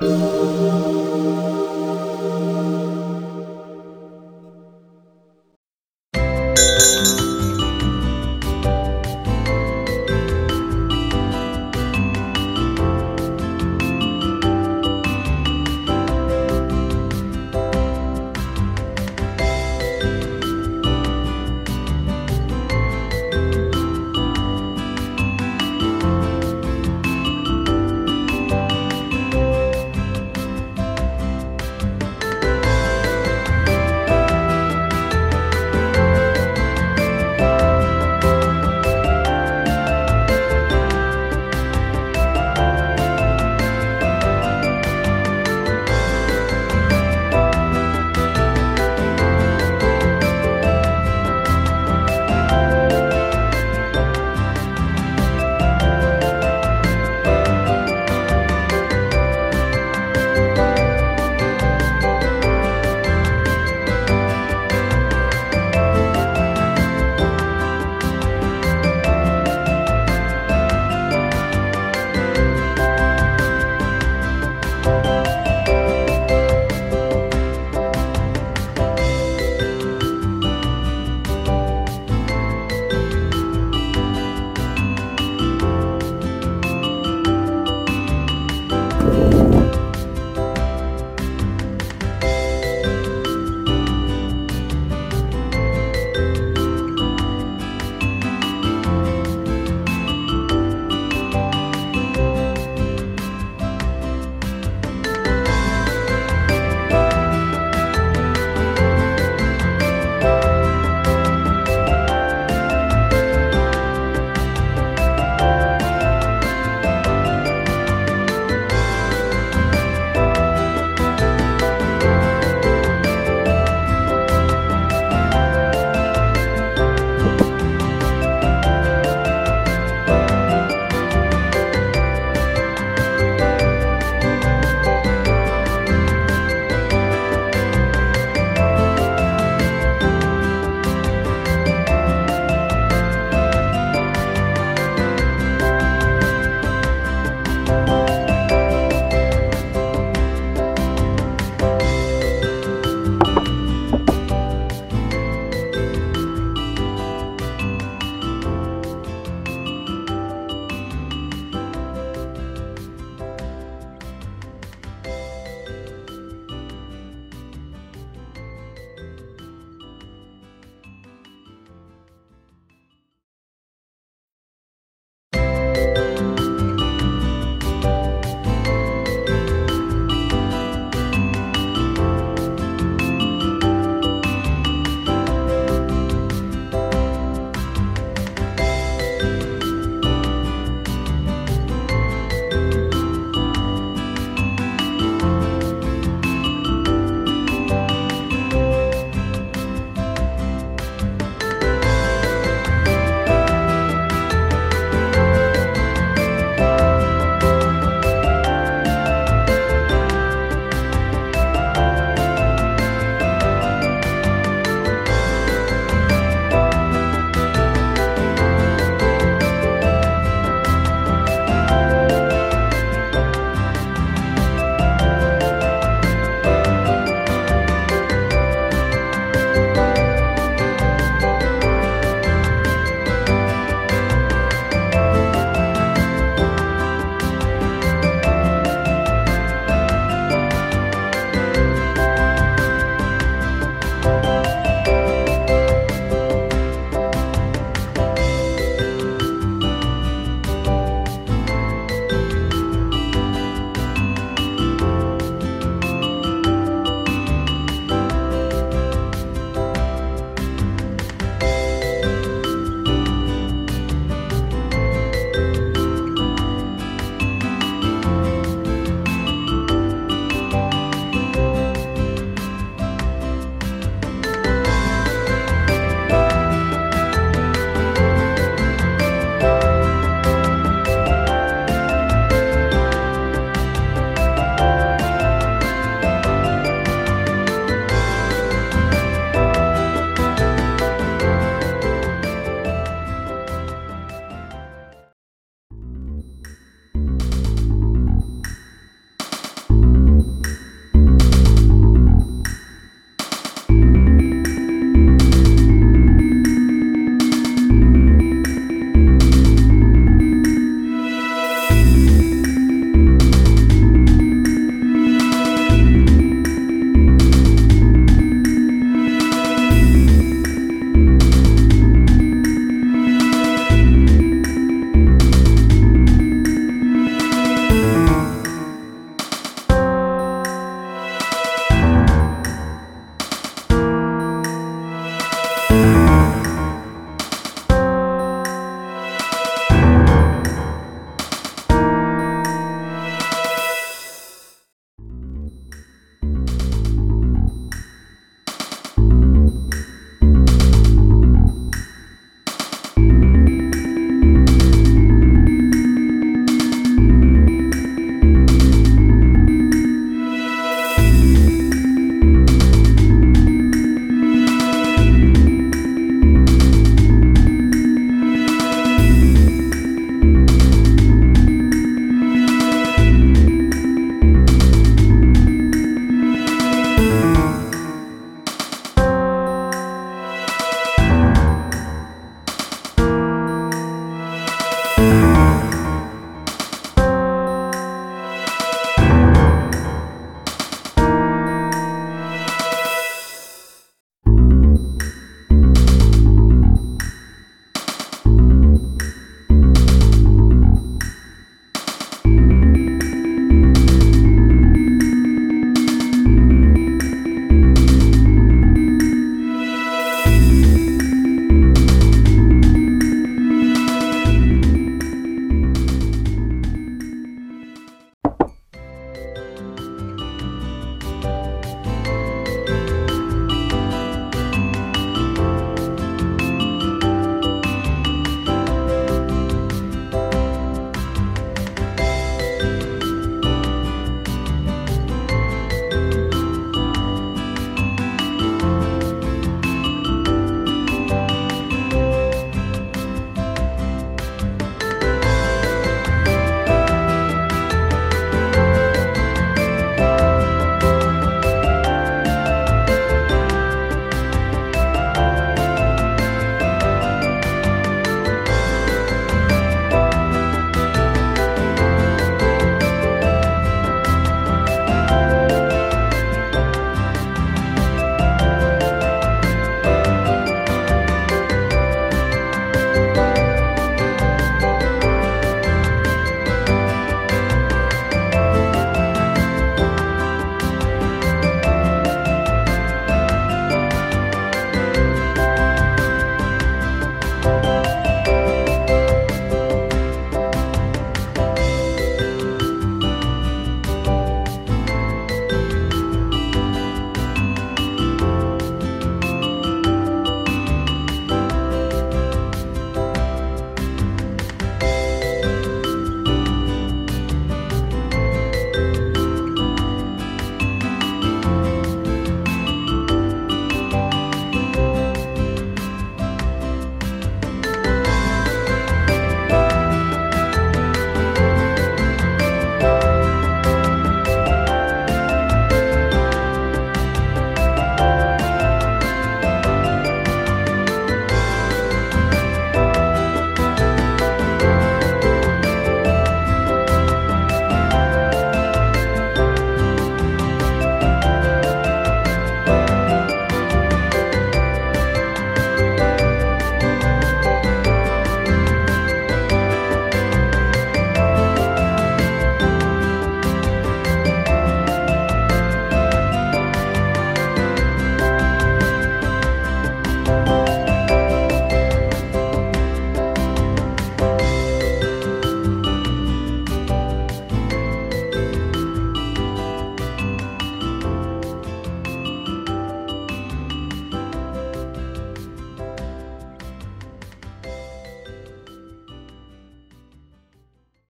了。